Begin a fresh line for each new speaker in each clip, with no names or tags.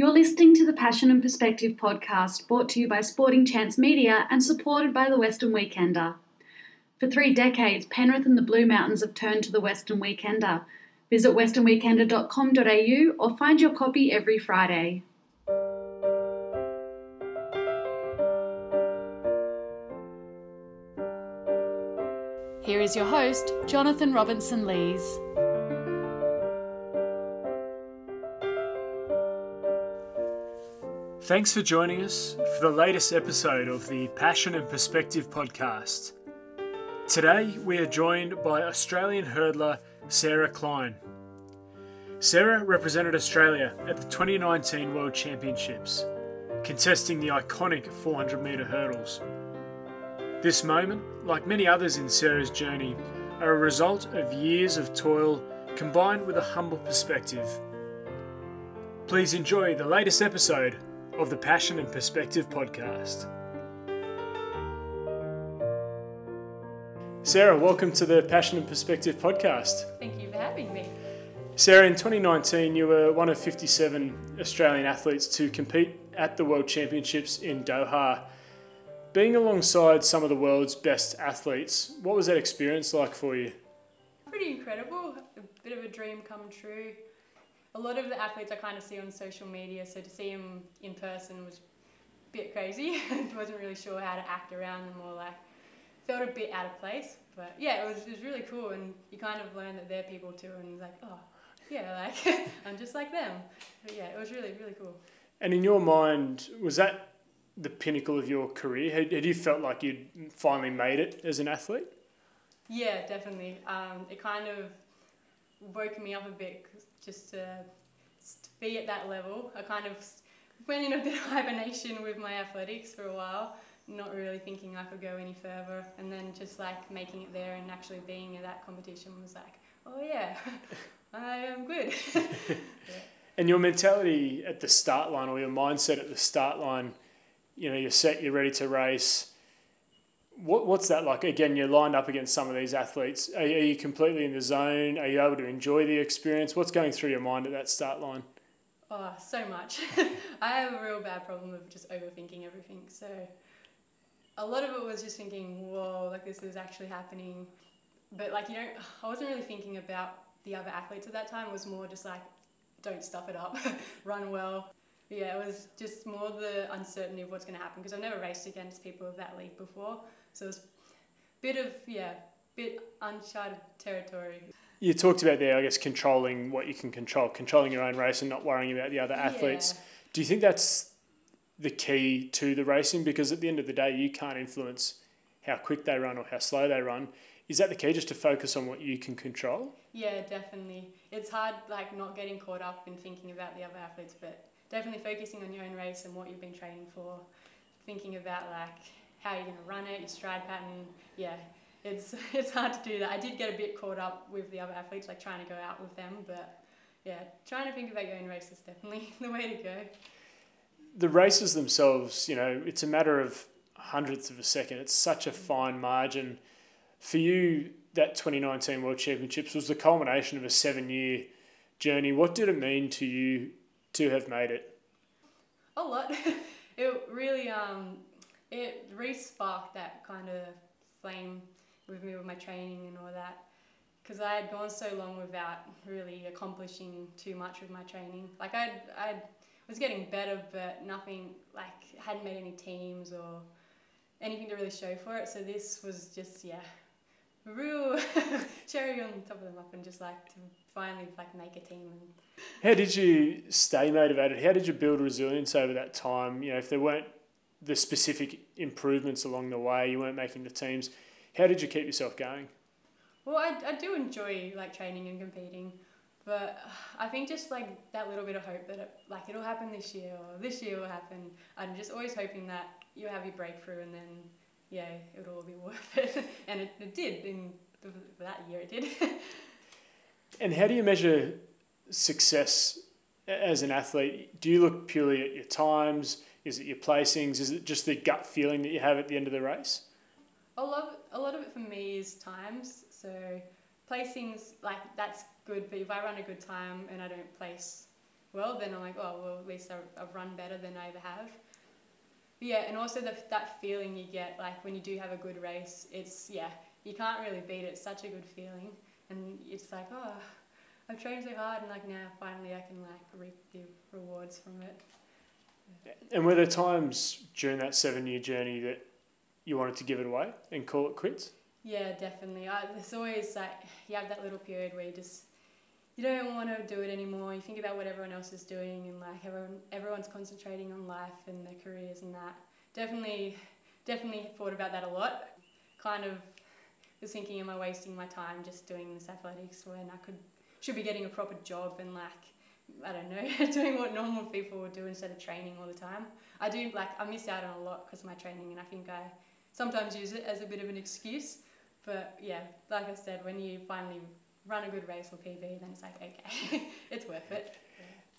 You're listening to the Passion and Perspective podcast brought to you by Sporting Chance Media and supported by the Western Weekender. For three decades, Penrith and the Blue Mountains have turned to the Western Weekender. Visit westernweekender.com.au or find your copy every Friday. Here is your host, Jonathan Robinson Lees.
Thanks for joining us for the latest episode of the Passion and Perspective podcast. Today we are joined by Australian hurdler Sarah Klein. Sarah represented Australia at the 2019 World Championships, contesting the iconic 400 metre hurdles. This moment, like many others in Sarah's journey, are a result of years of toil combined with a humble perspective. Please enjoy the latest episode of the Passion and Perspective podcast. Sarah, welcome to the Passion and Perspective podcast.
Thank you for having me.
Sarah, in 2019, you were one of 57 Australian athletes to compete at the World Championships in Doha. Being alongside some of the world's best athletes, what was that experience like for you?
Pretty incredible, a bit of a dream come true a lot of the athletes I kind of see on social media, so to see them in person was a bit crazy. I wasn't really sure how to act around them or like felt a bit out of place. But yeah, it was, it was really cool, and you kind of learn that they're people too, and like, oh, yeah, like I'm just like them. But yeah, it was really, really cool.
And in your mind, was that the pinnacle of your career? Had, had you felt like you'd finally made it as an athlete?
Yeah, definitely. Um, it kind of woke me up a bit just to, to be at that level. I kind of went in a bit of hibernation with my athletics for a while, not really thinking I could go any further. And then just like making it there and actually being at that competition was like, oh yeah, I am good.
And your mentality at the start line or your mindset at the start line, you know, you're set, you're ready to race what, what's that like? Again, you're lined up against some of these athletes. Are, are you completely in the zone? Are you able to enjoy the experience? What's going through your mind at that start line?
Oh, so much. I have a real bad problem of just overthinking everything. So a lot of it was just thinking, whoa, like this is actually happening. But like, you know, I wasn't really thinking about the other athletes at that time. It was more just like, don't stuff it up, run well. Yeah, it was just more the uncertainty of what's going to happen because I've never raced against people of that league before. So it's a bit of, yeah, bit uncharted territory.
You talked about there, I guess, controlling what you can control, controlling your own race and not worrying about the other athletes. Yeah. Do you think that's the key to the racing? Because at the end of the day, you can't influence how quick they run or how slow they run. Is that the key, just to focus on what you can control?
Yeah, definitely. It's hard, like, not getting caught up in thinking about the other athletes, but definitely focusing on your own race and what you've been training for. Thinking about, like, how you're going to run it, your stride pattern. Yeah, it's it's hard to do that. I did get a bit caught up with the other athletes, like trying to go out with them, but yeah, trying to think about your own race is definitely the way to go.
The races themselves, you know, it's a matter of hundredths of a second. It's such a fine margin. For you, that 2019 World Championships was the culmination of a seven year journey. What did it mean to you to have made it?
A lot. it really um, it re-sparked that kind of flame with me with my training and all that because I had gone so long without really accomplishing too much with my training. Like I I was getting better, but nothing like hadn't made any teams or anything to really show for it. So this was just yeah, real cherry on top of the muffin, just like to finally like make a team. And
How did you stay motivated? How did you build resilience over that time? You know, if there weren't the specific improvements along the way. You weren't making the teams. How did you keep yourself going?
Well, I, I do enjoy like training and competing, but I think just like that little bit of hope that it, like it'll happen this year or this year will happen. I'm just always hoping that you have your breakthrough and then yeah, it'll all be worth it. and it, it did in that year. It did.
and how do you measure success as an athlete? Do you look purely at your times? Is it your placings? Is it just the gut feeling that you have at the end of the race?
A lot, a lot of it for me is times. So placings, like that's good, but if I run a good time and I don't place well, then I'm like, oh well, at least I've, run better than I ever have. But yeah, and also the, that feeling you get like when you do have a good race, it's yeah, you can't really beat it. It's such a good feeling, and it's like oh, I've trained so hard, and like now finally I can like reap the rewards from it.
And were there times during that seven year journey that you wanted to give it away and call it quits?
Yeah, definitely. I, there's always like you have that little period where you just you don't want to do it anymore. You think about what everyone else is doing, and like everyone everyone's concentrating on life and their careers and that. Definitely, definitely thought about that a lot. Kind of was thinking, am I wasting my time just doing this athletics when I could should be getting a proper job and like I don't know, doing what normal people would do instead of training all the time. I do like I miss out on a lot because of my training, and I think I sometimes use it as a bit of an excuse but yeah, like I said, when you finally run a good race or PB, then it's like, okay, it's worth it.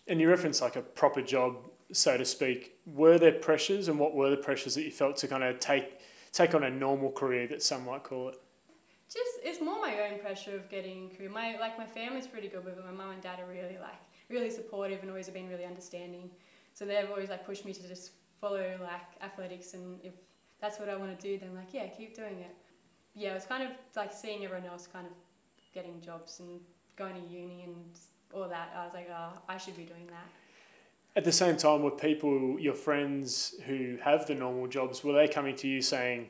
And you reference like a proper job, so to speak. Were there pressures, and what were the pressures that you felt to kind of take take on a normal career that some might call it?
Just it's more my own pressure of getting career. My like my family's pretty good with it. My mum and dad are really like really supportive and always have been really understanding. So they've always like pushed me to just follow like athletics, and if that's what I want to do, then like yeah, keep doing it yeah, it was kind of like seeing everyone else kind of getting jobs and going to uni and all that. I was like, oh, I should be doing that.
At the same time, with people, your friends who have the normal jobs, were they coming to you saying,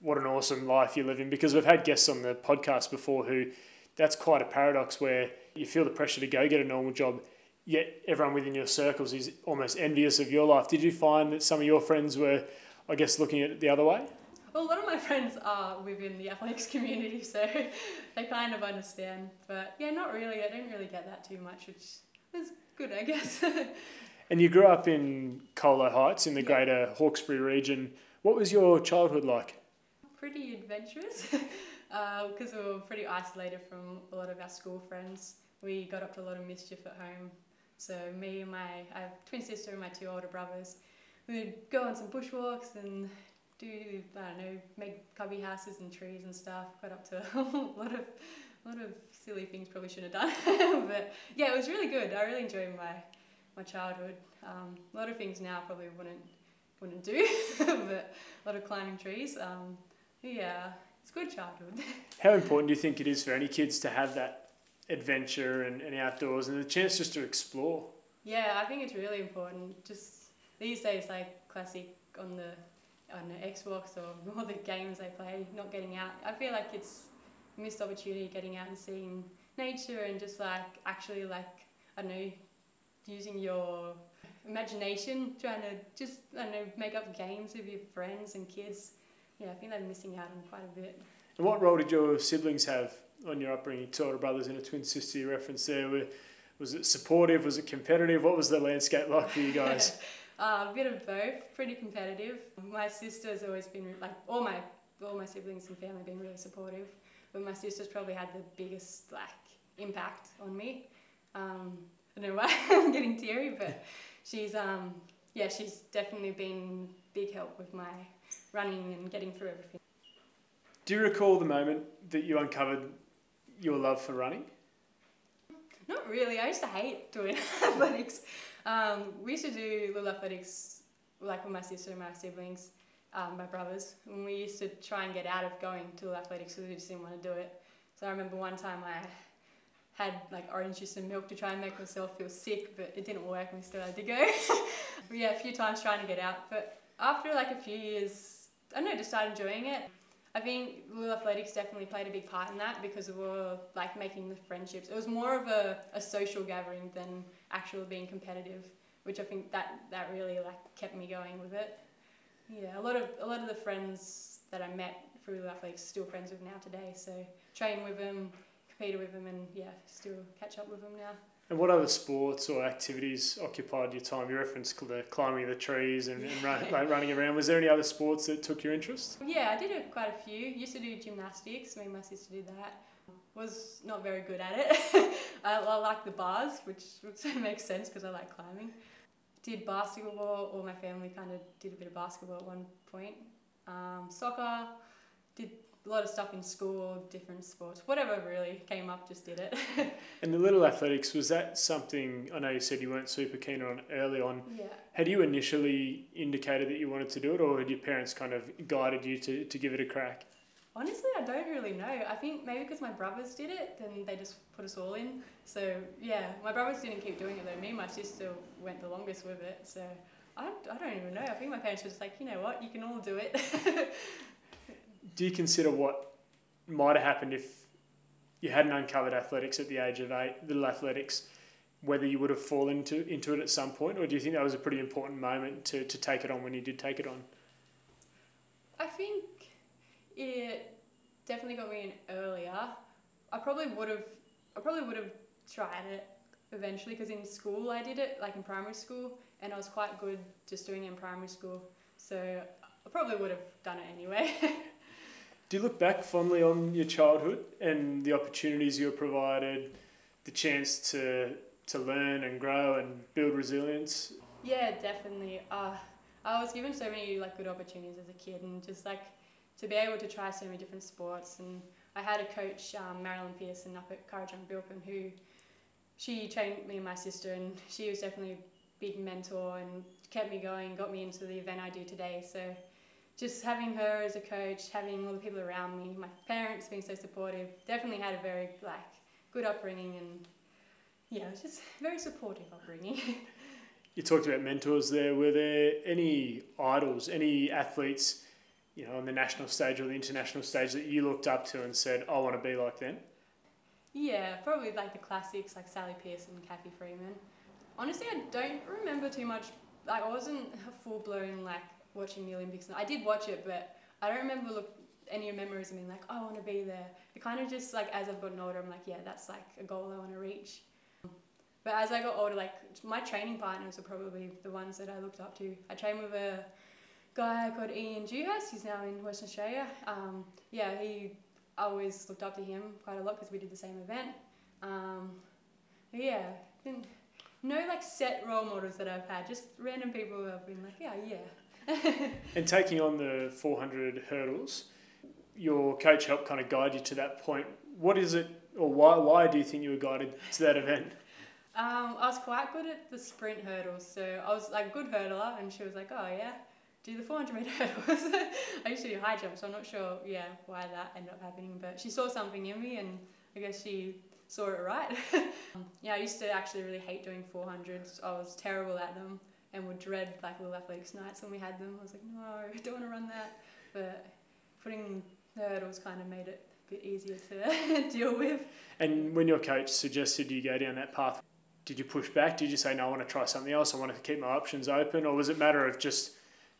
what an awesome life you're living? Because we've had guests on the podcast before who that's quite a paradox where you feel the pressure to go get a normal job, yet everyone within your circles is almost envious of your life. Did you find that some of your friends were, I guess, looking at it the other way?
Well, a lot of my friends are within the athletics community, so they kind of understand. But yeah, not really. I don't really get that too much, which is good, I guess.
and you grew up in Colo Heights in the yeah. greater Hawkesbury region. What was your childhood like?
Pretty adventurous, because uh, we were pretty isolated from a lot of our school friends. We got up to a lot of mischief at home. So me and my I have twin sister and my two older brothers, we'd go on some bushwalks and do I don't know make cubby houses and trees and stuff. Got up to a lot of a lot of silly things probably shouldn't have done, but yeah, it was really good. I really enjoyed my my childhood. Um, a lot of things now probably wouldn't wouldn't do, but a lot of climbing trees. Um, yeah, it's good childhood.
How important do you think it is for any kids to have that adventure and, and outdoors and the chance just to explore?
Yeah, I think it's really important. Just these days, like classic on the on the Xbox or all the games they play, not getting out. I feel like it's a missed opportunity getting out and seeing nature and just like actually like I don't know, using your imagination, trying to just I don't know, make up games with your friends and kids. Yeah, I think they're missing out on quite a bit.
And what role did your siblings have on your upbringing? Two older brothers and a twin sister you referenced there. was it supportive? Was it competitive? What was the landscape like for you guys?
Uh, a bit of both, pretty competitive. My sister's always been like all my all my siblings and family been really supportive, but my sister's probably had the biggest like impact on me. Um, I don't know why I'm getting teary, but she's um, yeah, she's definitely been big help with my running and getting through everything.
Do you recall the moment that you uncovered your love for running?
Not really. I used to hate doing athletics. Um, we used to do little athletics like with my sister and my siblings, um, my brothers, and we used to try and get out of going to little athletics because we just didn't want to do it. So I remember one time I had like orange juice and milk to try and make myself feel sick, but it didn't work and we still had to go. yeah, a few times trying to get out, but after like a few years, I don't know, just started enjoying it. I think Little Athletics definitely played a big part in that because we were like making the friendships. It was more of a, a social gathering than actually being competitive, which I think that, that really like kept me going with it. Yeah, a lot of a lot of the friends that I met through Little Athletics still friends with now today. So train with them, competed with them, and yeah, still catch up with them now.
And what other sports or activities occupied your time? You referenced the climbing the trees and, and run, like running around. Was there any other sports that took your interest?
Yeah, I did a, quite a few. Used to do gymnastics. Me and my sister did that. Was not very good at it. I, I like the bars, which, which makes sense because I like climbing. Did basketball. All my family kind of did a bit of basketball at one point. Um, soccer. Did a lot of stuff in school, different sports, whatever really came up, just did it.
And the little athletics, was that something, I know you said you weren't super keen on early on.
yeah.
Had you initially indicated that you wanted to do it, or had your parents kind of guided you to, to give it a crack?
Honestly, I don't really know. I think maybe because my brothers did it, then they just put us all in. So yeah, my brothers didn't keep doing it though. Me and my sister went the longest with it. So I, I don't even know. I think my parents were just like, you know what, you can all do it.
Do you consider what might have happened if you hadn't uncovered athletics at the age of eight, little athletics, whether you would have fallen into, into it at some point, or do you think that was a pretty important moment to, to take it on when you did take it on?
I think it definitely got me in earlier. I probably would have, I probably would have tried it eventually because in school I did it, like in primary school, and I was quite good just doing it in primary school. So I probably would have done it anyway.
Do you look back fondly on your childhood and the opportunities you were provided, the chance to to learn and grow and build resilience?
yeah, definitely. Uh, I was given so many like good opportunities as a kid, and just like to be able to try so many different sports. And I had a coach, um, Marilyn Pearson, up at Kurrajong Bilpin, who she trained me and my sister, and she was definitely a big mentor and kept me going, got me into the event I do today. So just having her as a coach, having all the people around me, my parents being so supportive, definitely had a very like good upbringing and yeah, it was just very supportive upbringing.
You talked about mentors there. Were there any idols, any athletes, you know, on the national stage or the international stage that you looked up to and said, I want to be like them?
yeah, probably like the classics like Sally Pearson, Cathy Freeman. Honestly, I don't remember too much. Like I wasn't a full blown like watching the Olympics. I did watch it, but I don't remember look any memories of being like, oh, I want to be there. It kind of just like as I've gotten older, I'm like, yeah, that's like a goal I want to reach. But as I got older, like my training partners are probably the ones that I looked up to. I trained with a guy called Ian Dewhurst. He's now in Western Australia. Um, yeah, he I always looked up to him quite a lot because we did the same event. Um, yeah, no like set role models that I've had, just random people who have been like, yeah, yeah.
And taking on the 400 hurdles, your coach helped kind of guide you to that point. What is it, or why, why do you think you were guided to that event?
Um, I was quite good at the sprint hurdles, so I was like a good hurdler, and she was like, "Oh yeah, do the 400 meter hurdles." I used to do high jump, so I'm not sure, yeah, why that ended up happening, but she saw something in me, and I guess she saw it right. yeah, I used to actually really hate doing 400s. I was terrible at them, and would dread like little athletics nights when we had them. I was like, "No, I don't want to run that," but putting hurdles kind of made it a bit easier to deal with.
And when your coach suggested you go down that path, did you push back? Did you say, no, I want to try something else? I want to keep my options open? Or was it a matter of just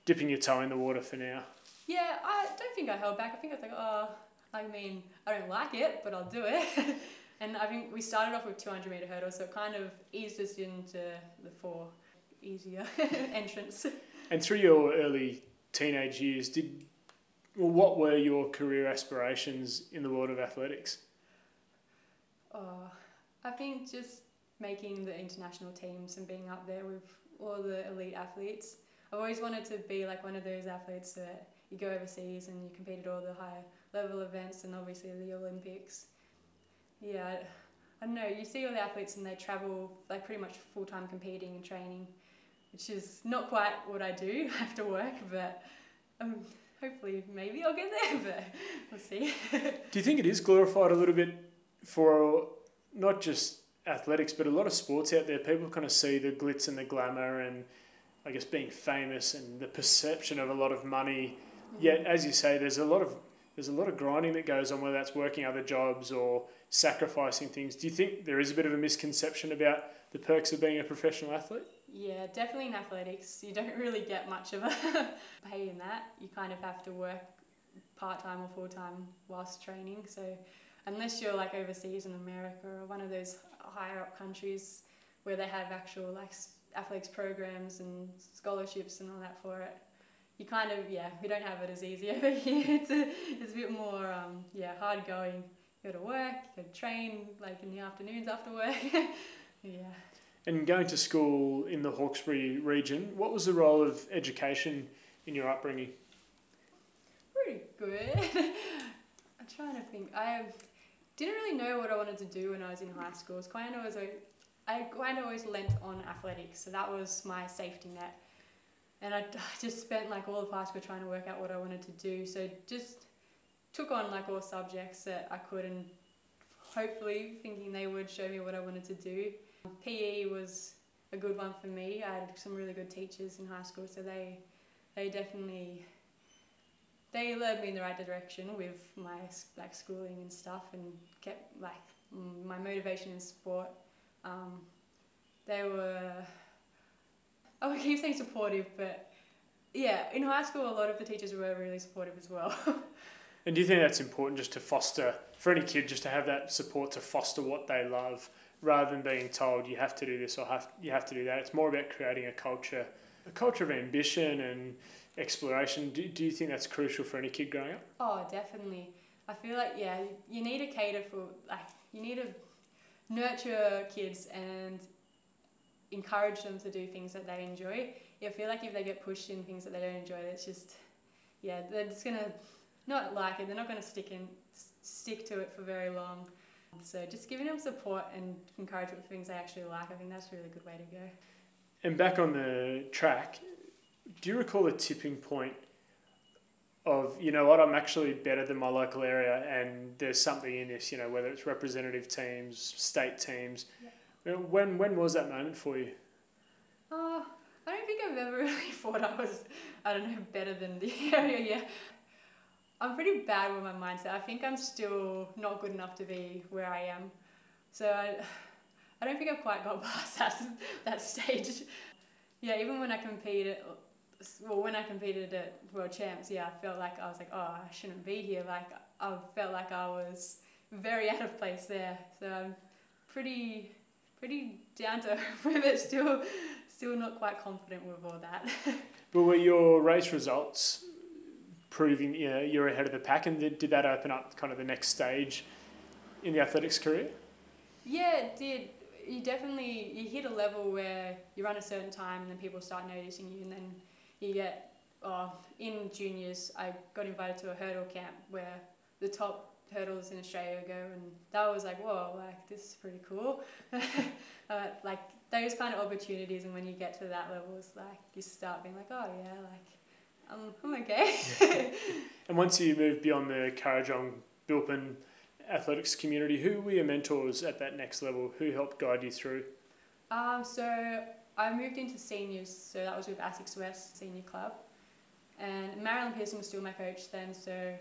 dipping your toe in the water for now?
Yeah, I don't think I held back. I think I was like, oh, I mean, I don't like it, but I'll do it. and I think we started off with 200 meter hurdles, so it kind of eased us into the four easier entrance.
And through your early teenage years, did well, what were your career aspirations in the world of athletics?
Oh, I think just making the international teams and being up there with all the elite athletes. I've always wanted to be like one of those athletes that you go overseas and you compete at all the higher level events and obviously the Olympics. Yeah, I, don't know. You see all the athletes and they travel like pretty much full time competing and training, which is not quite what I do after work, but um, hopefully maybe I'll get there, but we'll see.
Do you think it is glorified a little bit for not just athletics, but a lot of sports out there? People kind of see the glitz and the glamour and I guess being famous and the perception of a lot of money. Yet, as you say, there's a lot of there's a lot of grinding that goes on, whether that's working other jobs or sacrificing things. Do you think there is a bit of a misconception about the perks of being a professional athlete?
Yeah, definitely in athletics, you don't really get much of a pay in that. You kind of have to work part time or full time whilst training. So, unless you're like overseas in America or one of those higher up countries where they have actual like athletics programs and scholarships and all that for it, you kind of yeah, we don't have it as easy over here. It's a, it's a bit more um, yeah hard going. You got to work, you got to train like in the afternoons after work. yeah.
And going to school in the Hawkesbury region, what was the role of education in your upbringing?
pretty good. I'm trying to think. I didn't really know what I wanted to do when I was in high school. It's kind of a, I kind of always lent on athletics, so that was my safety net. And I just spent like all of high school trying to work out what I wanted to do. So just took on like all subjects that I could, and hopefully thinking they would show me what I wanted to do. PE was a good one for me. I had some really good teachers in high school, so they they definitely they led me in the right direction with my like schooling and stuff, and kept like my motivation in sport. Um, they were I keep saying supportive, but yeah, in high school a lot of the teachers were really supportive as well.
and do you think that's important just to foster for any kid just to have that support to foster what they love rather than being told you have to do this or have you have to do that? It's more about creating a culture, a culture of ambition and exploration. Do, do you think that's crucial for any kid growing up?
Oh, definitely. I feel like yeah, you need to cater for like you need to nurture kids and encourage them to do things that they enjoy. I feel like if they get pushed in things that they don't enjoy, it's just yeah, they're just gonna not like it. They're not gonna stick in stick to it for very long. So just giving them support and encouragement for things they actually like, I think that's a really good way to go.
And back on the track, do you recall a tipping point of you know what I'm actually better than my local area and there's something in this you know whether it's representative teams state teams yeah. when when was that moment for you
uh, I don't think I've ever really thought I was I don't know better than the area yeah I'm pretty bad with my mindset I think I'm still not good enough to be where I am so I, I don't think I've quite got past that, that stage yeah even when I competed well, when I competed at World Champs, yeah, I felt like I was like, oh, I shouldn't be here. Like, I felt like I was very out of place there. So I'm pretty, pretty down to earth with it. Still, still not quite confident with all that.
but were your race results proving you know, you're ahead of the pack, and did, did that open up kind of the next stage in the athletics career?
Yeah, it did. You definitely you hit a level where you run a certain time, and then people start noticing you, and then you get oh, in juniors I got invited to a hurdle camp where the top hurdles in Australia go and that was like whoa like this is pretty cool uh, like those kind of opportunities and when you get to that level it's like you start being like oh yeah like I'm, I'm okay
yeah. and once you move beyond the Kurrajong Bilpin athletics community who were your mentors at that next level who helped guide you through
um, so I moved into seniors, so that was with ASICS West Senior Club. And Marilyn Pearson was still my coach then, so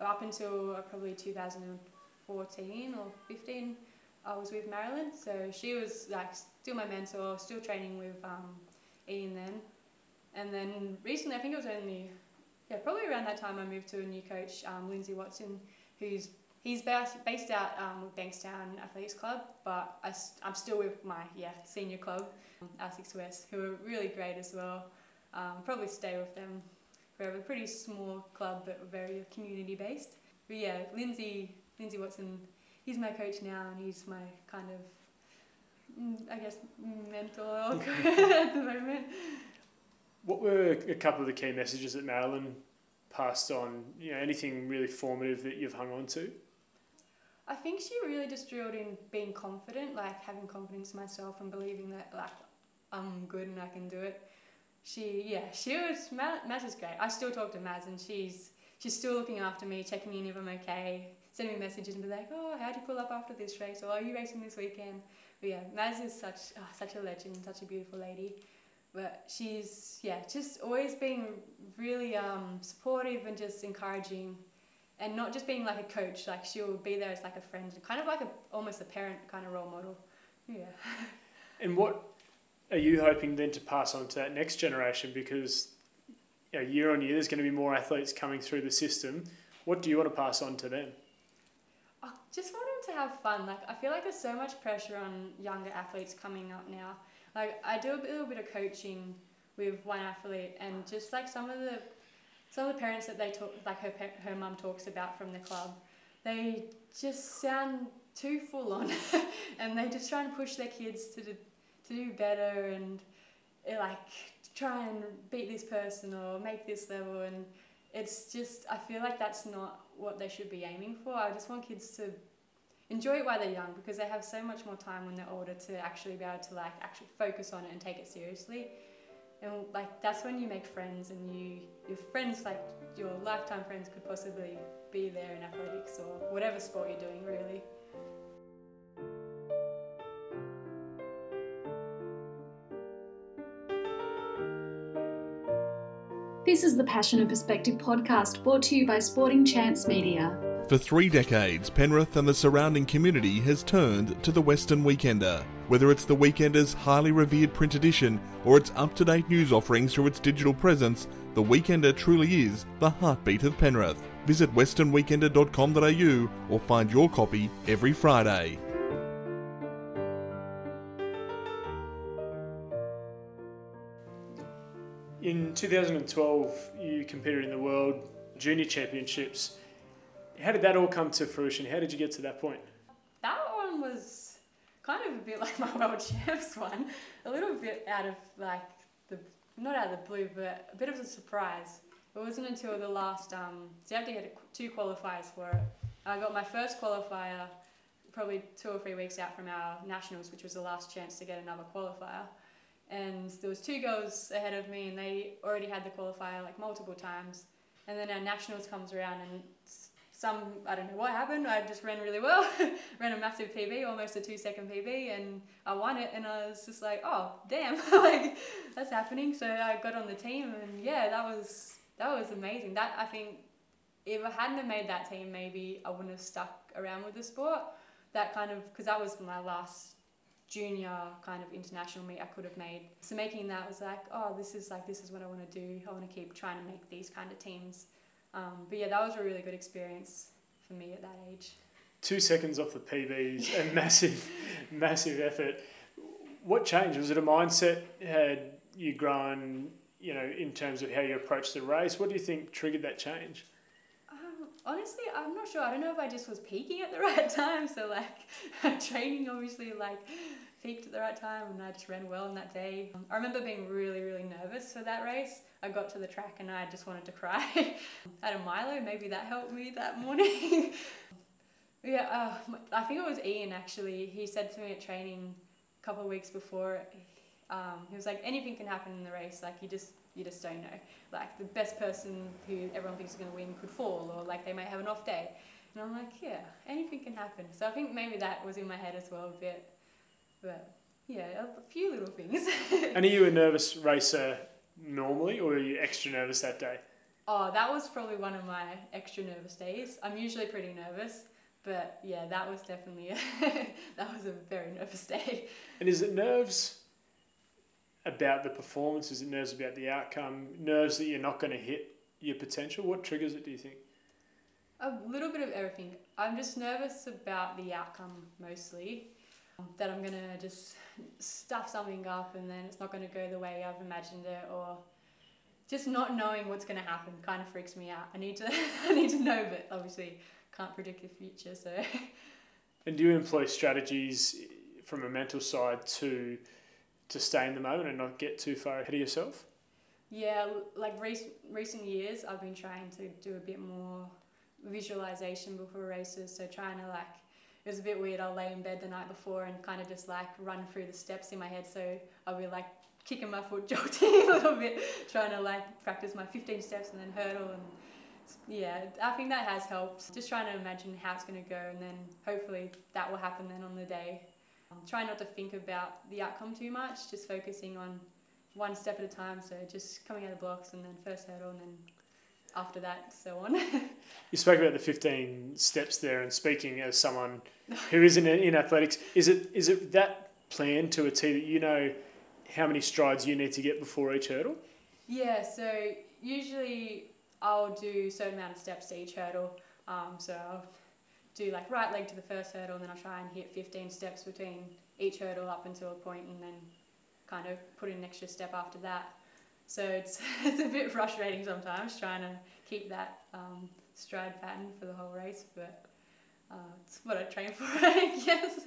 up until probably 2014 or 15, I was with Marilyn. So she was like still my mentor, still training with um, Ian then. And then recently, I think it was only, yeah, probably around that time I moved to a new coach, um, Lindsay Watson, who's he's based, based out um, Bankstown Athletics Club, but I, I'm still with my yeah senior club. ASICS West, who are really great as well. Um, probably stay with them forever. Pretty small club, but very community based. But yeah, Lindsay, Lindsay Watson, he's my coach now, and he's my kind of, mm, I guess, mentor at the moment.
What were a couple of the key messages that Marilyn passed on? You know, anything really formative that you've hung on to?
I think she really just drilled in being confident, like having confidence in myself and believing that like I'm good and I can do it. She, yeah, she was, Maz is great. I still talk to Maz and she's, she's still looking after me, checking in if I'm okay, sending me messages and be like, oh, how'd you pull up after this race? Or are you racing this weekend? But yeah, Maz is such, oh, such a legend, such a beautiful lady. But she's, yeah, just always being really um, supportive and just encouraging and not just being like a coach, like she'll be there as like a friend, kind of like a, almost a parent kind of role model. Yeah.
And what are you hoping then to pass on to that next generation? Because you know, year on year, there's going to be more athletes coming through the system. What do you want to pass on to them?
I just want them to have fun. Like I feel like there's so much pressure on younger athletes coming up now. Like I do a little bit of coaching with one athlete, and just like some of the some of the parents that they talk, like her her mum talks about from the club, they just sound too full on, and they just try and push their kids to the to do better and eh, like try and beat this person or make this level and it's just I feel like that's not what they should be aiming for. I just want kids to enjoy it while they're young because they have so much more time when they're older to actually be able to like actually focus on it and take it seriously. And like that's when you make friends and you your friends like your lifetime friends could possibly be there in athletics or whatever sport you're doing really.
This is the Passion and Perspective podcast brought to you by Sporting Chance Media.
For three decades, Penrith and the surrounding community has turned to the Western Weekender. Whether it's the Weekender's highly revered print edition or its up to date news offerings through its digital presence, the Weekender truly is the heartbeat of Penrith. Visit westernweekender.com.au or find your copy every Friday.
In 2012, you competed in the World Junior Championships. How did that all come to fruition? How did you get to that point?
That one was kind of a bit like my world champs one, a little bit out of like the not out of the blue, but a bit of a surprise. It wasn't until the last um, so you have to get two qualifiers for it. I got my first qualifier probably two or three weeks out from our nationals, which was the last chance to get another qualifier. And there was two girls ahead of me, and they already had the qualifier like multiple times. And then our nationals comes around, and some I don't know what happened. I just ran really well, ran a massive PB, almost a two second PB, and I won it. And I was just like, oh damn, like that's happening. So I got on the team, and yeah, that was that was amazing. That I think if I hadn't have made that team, maybe I wouldn't have stuck around with the sport. That kind of because that was my last junior kind of international meet I could have made. So making that was like, oh, this is like this is what I want to do. I want to keep trying to make these kind of teams. Um, but yeah, that was a really good experience for me at that age.
Two seconds off the PBs and massive, massive effort. What changed? Was it a mindset? Had you grown, you know, in terms of how you approached the race? What do you think triggered that change?
Um, honestly, I'm not sure. I don't know if I just was peaking at the right time. So like, training obviously like peaked at the right time, and I just ran well on that day. I remember being really, really nervous for that race. I got to the track and I just wanted to cry. Had a Milo, maybe that helped me that morning. yeah, uh, I think it was Ian actually. He said to me at training a couple of weeks before, um, he was like, anything can happen in the race. Like you just you just don't know. Like the best person who everyone thinks is going to win could fall, or like they might have an off day. And I'm like, yeah, anything can happen. So I think maybe that was in my head as well a bit. But yeah, a few little things.
and are you a nervous racer normally, or are you extra nervous that day?
Oh, that was probably one of my extra nervous days. I'm usually pretty nervous, but yeah, that was definitely a that was a very nervous day.
And is it nerves about the performance? Is it nerves about the outcome? Nerves that you're not going to hit your potential? What triggers it? Do you think?
A little bit of everything. I'm just nervous about the outcome mostly. That I'm gonna just stuff something up and then it's not gonna go the way I've imagined it, or just not knowing what's gonna happen kind of freaks me out. I need to I need to know, but obviously can't predict the future. So.
And do you employ strategies from a mental side to to stay in the moment and not get too far ahead of yourself?
Yeah, like recent recent years, I've been trying to do a bit more visualization before races. So trying to like, it was a bit weird. I'll lay in bed the night before and kind of just like run through the steps in my head. So I'll be like kicking my foot, jolting a little bit, trying to like practice my 15 steps and then hurdle and yeah, I think that has helped. Just trying to imagine how it's going to go, and then hopefully that will happen then on the day. Try not to think about the outcome too much, just focusing on one step at a time. So just coming out of blocks and then first hurdle and then after that, so on.
you spoke about the 15 steps there, and speaking as someone who is in, in athletics, is it is it that plan to a T that you know how many strides you need to get before each hurdle?
Yeah, so usually I'll do a certain amount of steps to each hurdle. Um, so I'll do like right leg to the first hurdle, and then I'll try and hit 15 steps between each hurdle up until a point, and then kind of put in an extra step after that. So it's, it's a bit frustrating sometimes trying to keep that um, stride pattern for the whole race, but uh, it's what I train for, I guess.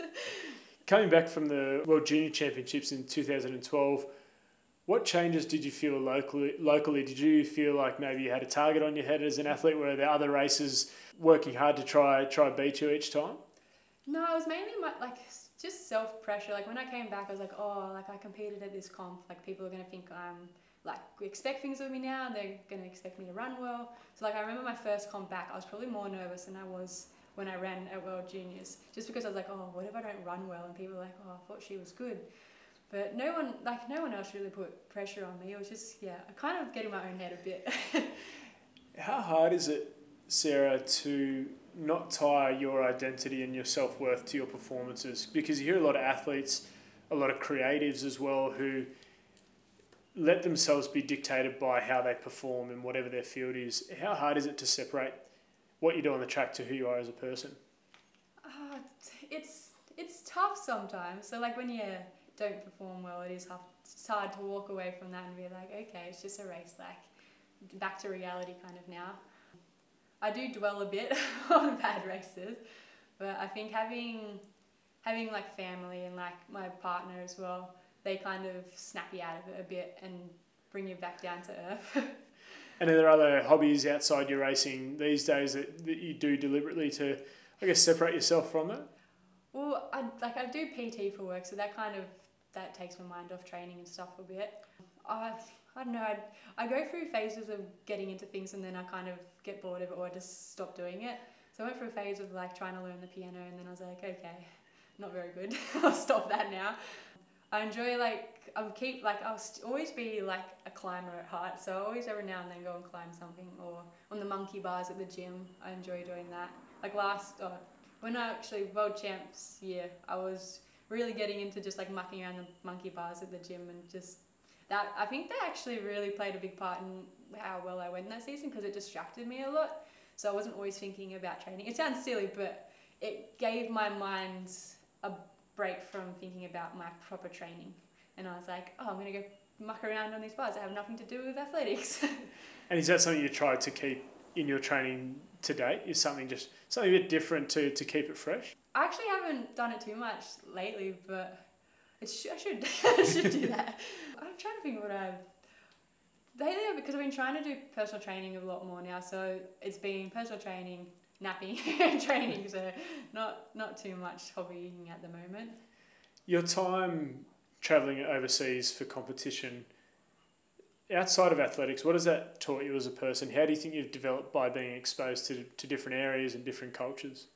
Coming back from the World Junior Championships in 2012, What changes did you feel locally? Locally, did you feel like maybe you had a target on your head as an athlete? Were there other races working hard to try try beat you each time?
No, it was mainly my, like just self pressure. Like when I came back, I was like, oh, like I competed at this comp. Like people are gonna think I'm like expect things of me now. They're gonna expect me to run well. So like I remember my first comp back, I was probably more nervous than I was when I ran at World Juniors, just because I was like, oh, what if I don't run well? And people were like, oh, I thought she was good. But no one, like no one else, really put pressure on me. It was just, yeah, I kind of get in my own head a bit.
How hard is it, Sarah, to not tie your identity and your self worth to your performances? Because you hear a lot of athletes, a lot of creatives as well, who let themselves be dictated by how they perform in whatever their field is. How hard is it to separate what you do on the track to who you are as a person?
Uh, it's it's tough sometimes. So like when you don't perform well, it is tough. It's hard to walk away from that and be like, okay, it's just a race. Like back to reality, kind of now. I do dwell a bit on bad races, but I think having having like family and like my partner as well, they kind of snap you out of it a bit and bring you back down to earth.
and are there other hobbies outside your racing these days that, that you do deliberately to, I guess, separate yourself from that?
Well, I like I do PT for work, so that kind of that takes my mind off training and stuff a bit. I I don't know. I I go through phases of getting into things and then I kind of get bored of it or I just stop doing it. So I went through a phase of like trying to learn the piano and then I was like, okay, not very good. I'll stop that now. I enjoy like I'll keep like I'll st- always be like a climber at heart. So I always every now and then go and climb something or on the monkey bars at the gym. I enjoy doing that. Like last oh, when I actually world champs year, I was really getting into just like mucking around the monkey bars at the gym and just that I think that actually really played a big part in how well I went that season because it distracted me a lot. So I wasn't always thinking about training. It sounds silly, but it gave my mind a break from thinking about my proper training. And I was like, oh, I'm going to go muck around on these bars I have nothing to do with athletics.
and is that something you try to keep in your training to date? Is something just something a bit different to, to keep it fresh?
I actually haven't done it too much lately, but it's, I should I should do that. I'm trying to think what I've lately because I've been trying to do personal training a lot more now. So it's been personal training, napping, and training. So not not too much hobbying at the moment.
Your time traveling overseas for competition outside of athletics, what has that taught you as a person? How do you think you've developed by being exposed to, to different areas and different cultures?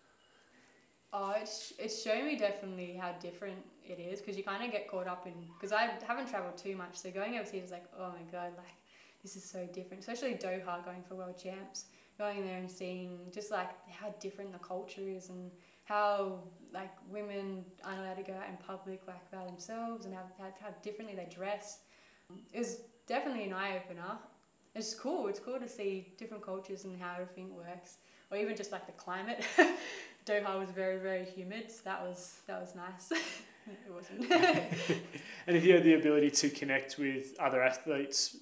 Oh, it's, it's shown me definitely how different it is because you kind of get caught up in because I haven't traveled too much, so going overseas is like oh my god, like this is so different. Especially Doha, going for world champs, going there and seeing just like how different the culture is and how like women aren't allowed to go out in public like by themselves and how, how, how differently they dress. Was definitely an eye opener. It's cool. It's cool to see different cultures and how everything works, or even just like the climate. Doha was very very humid. So that was that was nice. it wasn't.
and if you had the ability to connect with other athletes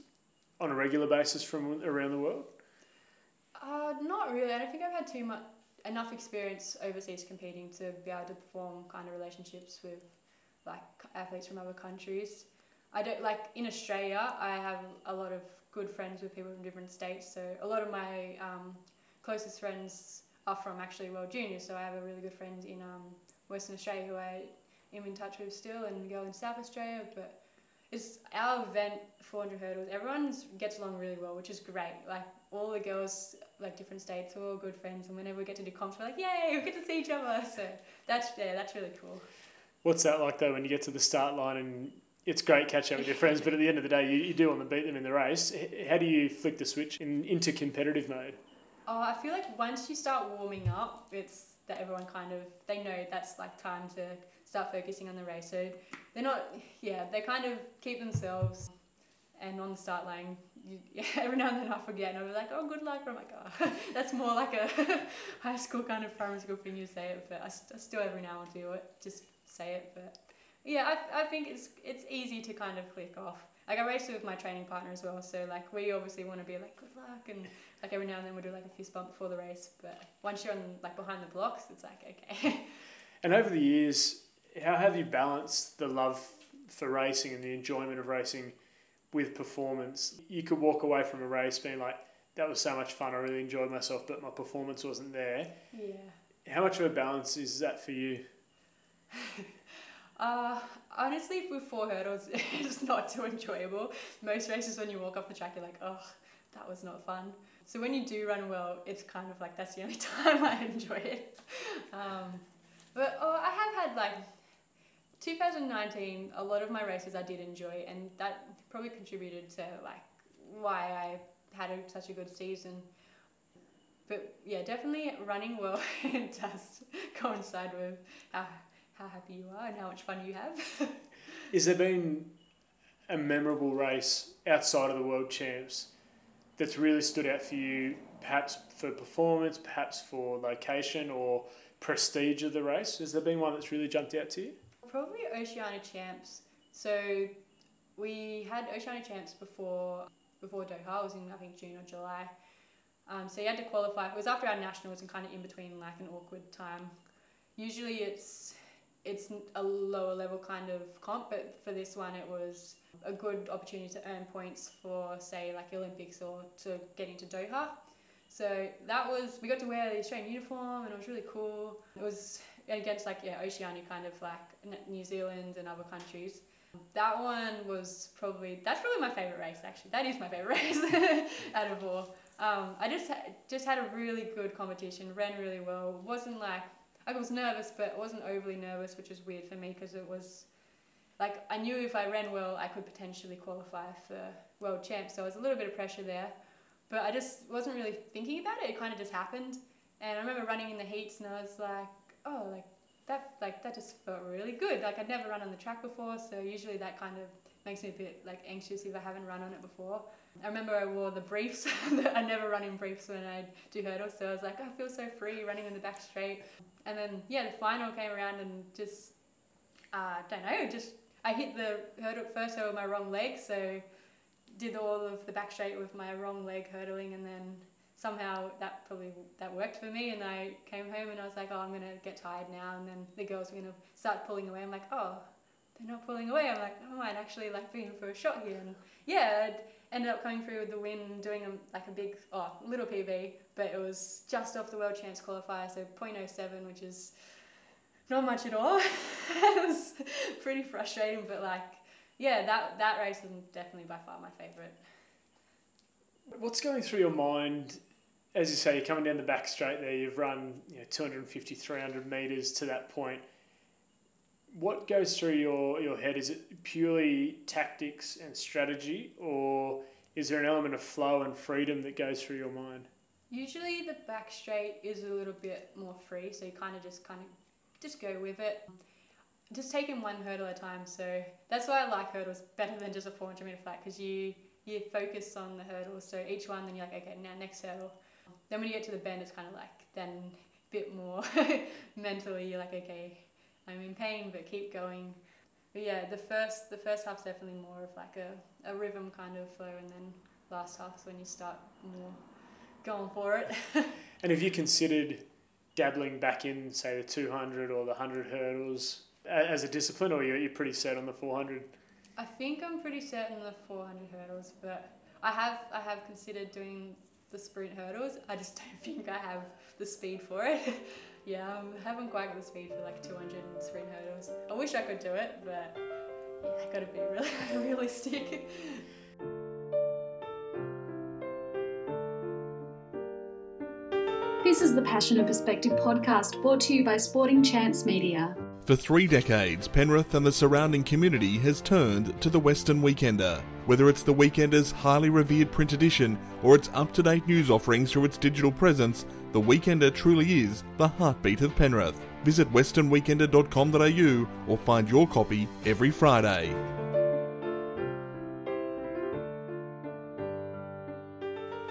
on a regular basis from around the world?
Uh, not really. I don't think I've had too much enough experience overseas competing to be able to form kind of relationships with like athletes from other countries. I don't like in Australia. I have a lot of good friends with people from different states. So a lot of my um, closest friends are from actually World Juniors. So I have a really good friend in um, Western Australia who I am in touch with still, and a girl in South Australia. But it's our event, 400 hurdles. Everyone gets along really well, which is great. Like all the girls, like different states, we're all good friends, and whenever we get to do comps, we're like, yay, we get to see each other. So that's yeah, that's really cool.
What's that like though when you get to the start line and it's great catching up with your friends, but at the end of the day, you, you do want to beat them in the race. How do you flick the switch in, into competitive mode?
Oh, I feel like once you start warming up, it's that everyone kind of they know that's like time to start focusing on the race. So they're not, yeah, they kind of keep themselves. And on the start line, you, yeah, every now and then I forget, and I'll be like, "Oh, good luck." I'm like, "Oh, that's more like a high school kind of primary school thing you say it." But I, I still every now and then do it, just say it. But yeah, I, I think it's it's easy to kind of click off. Like I race with my training partner as well, so like we obviously want to be like good luck and like every now and then we'll do like a fist bump before the race. But once you're on like behind the blocks, it's like okay.
and over the years, how have you balanced the love for racing and the enjoyment of racing with performance. You could walk away from a race being like, that was so much fun, I really enjoyed myself, but my performance wasn't there.
Yeah.
How much of a balance is that for you?
Uh, honestly, with four hurdles, it's not too enjoyable. Most races, when you walk off the track, you're like, oh, that was not fun. So when you do run well, it's kind of like that's the only time I enjoy it. Um, but oh, I have had like 2019. A lot of my races I did enjoy, and that probably contributed to like why I had a, such a good season. But yeah, definitely running well does coincide with how how happy you are and how much fun you have.
Is there been a memorable race outside of the world champs that's really stood out for you, perhaps for performance, perhaps for location or prestige of the race? Has there been one that's really jumped out to you?
Probably Oceania Champs. So we had Oceania Champs before before Doha. It was in I think June or July. Um, so you had to qualify. It was after our nationals and kind of in between like an awkward time. Usually it's it's a lower level kind of comp, but for this one it was a good opportunity to earn points for say like Olympics or to get into Doha. So that was we got to wear the Australian uniform and it was really cool. It was against like yeah Oceania kind of like New Zealand and other countries. That one was probably that's probably my favorite race actually. That is my favorite race out of all. Um, I just just had a really good competition, ran really well. wasn't like I was nervous, but wasn't overly nervous, which was weird for me because it was like I knew if I ran well, I could potentially qualify for world champs. So there was a little bit of pressure there, but I just wasn't really thinking about it. It kind of just happened, and I remember running in the heats, and I was like, oh, like that, like that just felt really good. Like I'd never run on the track before, so usually that kind of makes me a bit like anxious if I haven't run on it before. I remember I wore the briefs. I never run in briefs when I do hurdles, so I was like, oh, I feel so free running in the back straight. And then yeah, the final came around and just uh, don't know, just I hit the hurdle first with my wrong leg, so did all of the back straight with my wrong leg hurdling, and then somehow that probably that worked for me. And I came home and I was like, oh, I'm gonna get tired now, and then the girls were gonna start pulling away. I'm like, oh, they're not pulling away. I'm like, oh, I might actually like being for a shot here, and yeah. I'd ended up coming through with the win, doing a, like a big, oh, little PB, but it was just off the World Champs qualifier, so 0.07, which is not much at all. it was pretty frustrating, but like, yeah, that, that race was definitely by far my favourite.
What's going through your mind as you say, you're coming down the back straight there, you've run you know, 250, 300 metres to that point. What goes through your, your head? Is it purely tactics and strategy, or is there an element of flow and freedom that goes through your mind?
Usually the back straight is a little bit more free, so you kind of just kind of just go with it. Just taking one hurdle at a time, so that's why I like hurdles better than just a 400 meter flat because you you focus on the hurdles. So each one, then you're like, okay, now next hurdle. Then when you get to the bend, it's kind of like then a bit more mentally. You're like, okay, I'm in pain, but keep going. But yeah, the first the first half's definitely more of like a, a rhythm kind of flow, and then last half's when you start more going for it.
and have you considered dabbling back in, say, the 200 or the 100 hurdles as a discipline, or are you're, pretty set on the 400?
I think I'm pretty certain the 400 hurdles, but I have I have considered doing the sprint hurdles. I just don't think I have the speed for it. yeah, I haven't quite got the speed for like 200 sprint hurdles. I wish I could do it, but yeah, I gotta be really realistic.
This is the Passion and Perspective podcast brought to you by Sporting Chance Media.
For three decades, Penrith and the surrounding community has turned to the Western Weekender. Whether it's the Weekender's highly revered print edition or its up to date news offerings through its digital presence, the Weekender truly is the heartbeat of Penrith. Visit westernweekender.com.au or find your copy every Friday.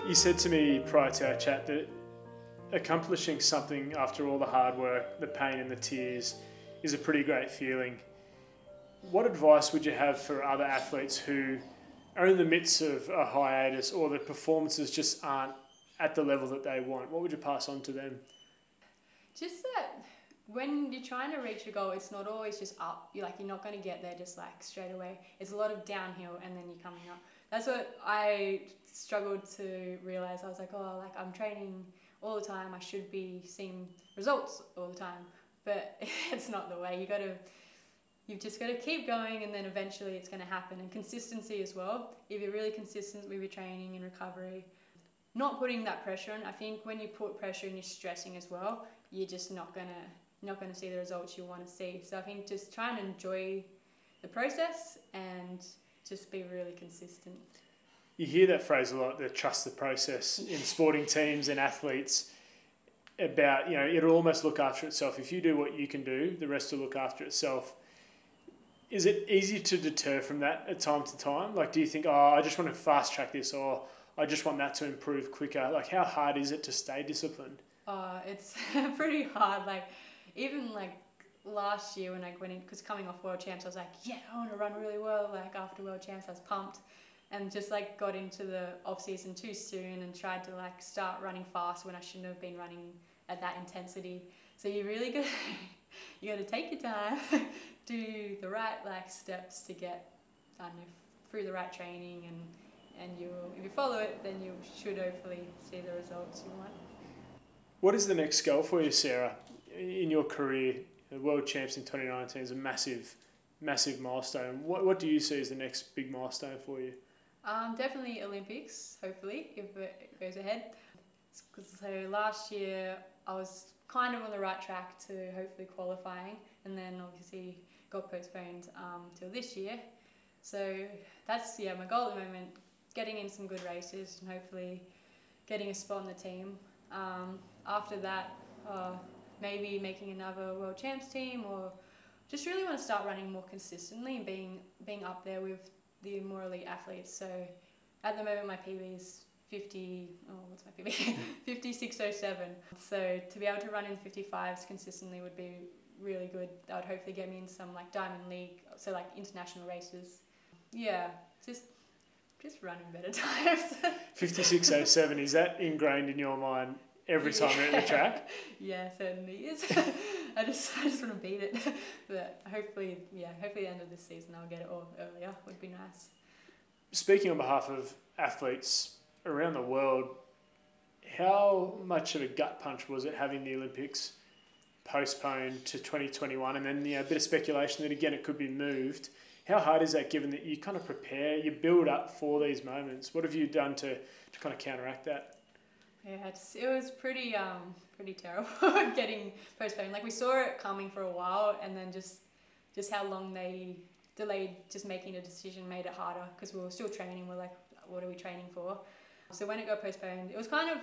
You said to me prior to our chat that accomplishing something after all the hard work, the pain, and the tears is a pretty great feeling. What advice would you have for other athletes who are in the midst of a hiatus or the performances just aren't at the level that they want? What would you pass on to them?
Just that when you're trying to reach a goal, it's not always just up. You're like you're not going to get there just like straight away. It's a lot of downhill and then you're coming up. that's what I struggled to realize. I was like, oh, like I'm training all the time. I should be seeing results all the time, but it's not the way. You got to you've just got to keep going and then eventually it's going to happen. And consistency as well. If you're really consistent with your training and recovery not putting that pressure on. I think when you put pressure and you're stressing as well you're just not going to not going to see the results you want to see. So i think just try and enjoy the process and just be really consistent.
You hear that phrase a lot the trust the process in sporting teams and athletes about you know it'll almost look after itself. If you do what you can do the rest will look after itself is it easy to deter from that at time to time? Like, do you think, oh, I just want to fast track this, or I just want that to improve quicker? Like, how hard is it to stay disciplined?
Uh, it's pretty hard. Like, even like last year when I went in, because coming off World Champs, I was like, yeah, I want to run really well. Like, after World Champs, I was pumped. And just like got into the off season too soon and tried to like start running fast when I shouldn't have been running at that intensity. So you really got you got to take your time, do the right like steps to get done through the right training and and you if you follow it then you should hopefully see the results you want.
What is the next goal for you, Sarah, in your career? The World Champs in 2019 is a massive, massive milestone. What, what do you see as the next big milestone for you?
Um, definitely Olympics, hopefully, if it goes ahead. So last year I was kind of on the right track to hopefully qualifying, and then obviously got postponed um, till this year. So that's yeah my goal at the moment, getting in some good races and hopefully getting a spot on the team. Um, after that, uh, maybe making another world champs team or just really want to start running more consistently and being being up there with the more elite athletes. So at the moment my PB is 50, oh, what's my PB? 5607. So to be able to run in 55s consistently would be really good. That would hopefully get me in some like Diamond League, so like international races. Yeah, just just running better times.
5607, is that ingrained in your mind every time yeah. you're at the track?
yeah, certainly is. I just I just want to beat it. but hopefully, yeah, hopefully the end of this season I'll get it all earlier. Would be nice.
Speaking on behalf of athletes around the world, how much of a gut punch was it having the Olympics postponed to 2021 and then you know, a bit of speculation that again it could be moved? How hard is that given that you kind of prepare, you build up for these moments? What have you done to, to kind of counteract that?
Yeah, it was pretty um, pretty terrible getting postponed. Like we saw it coming for a while, and then just just how long they delayed just making a decision made it harder because we were still training. We're like, what are we training for? So when it got postponed, it was kind of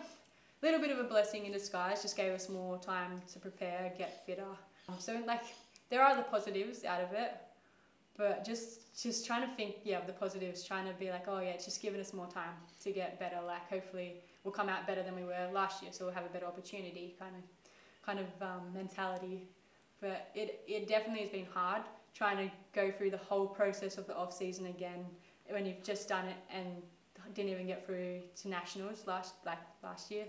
little bit of a blessing in disguise. Just gave us more time to prepare, get fitter. So like there are the positives out of it, but just just trying to think, yeah, the positives. Trying to be like, oh yeah, it's just giving us more time to get better. Like hopefully we'll come out better than we were last year, so we'll have a better opportunity. Kind of kind of um, mentality. But it it definitely has been hard trying to go through the whole process of the off season again when you've just done it and didn't even get through to nationals last like last year.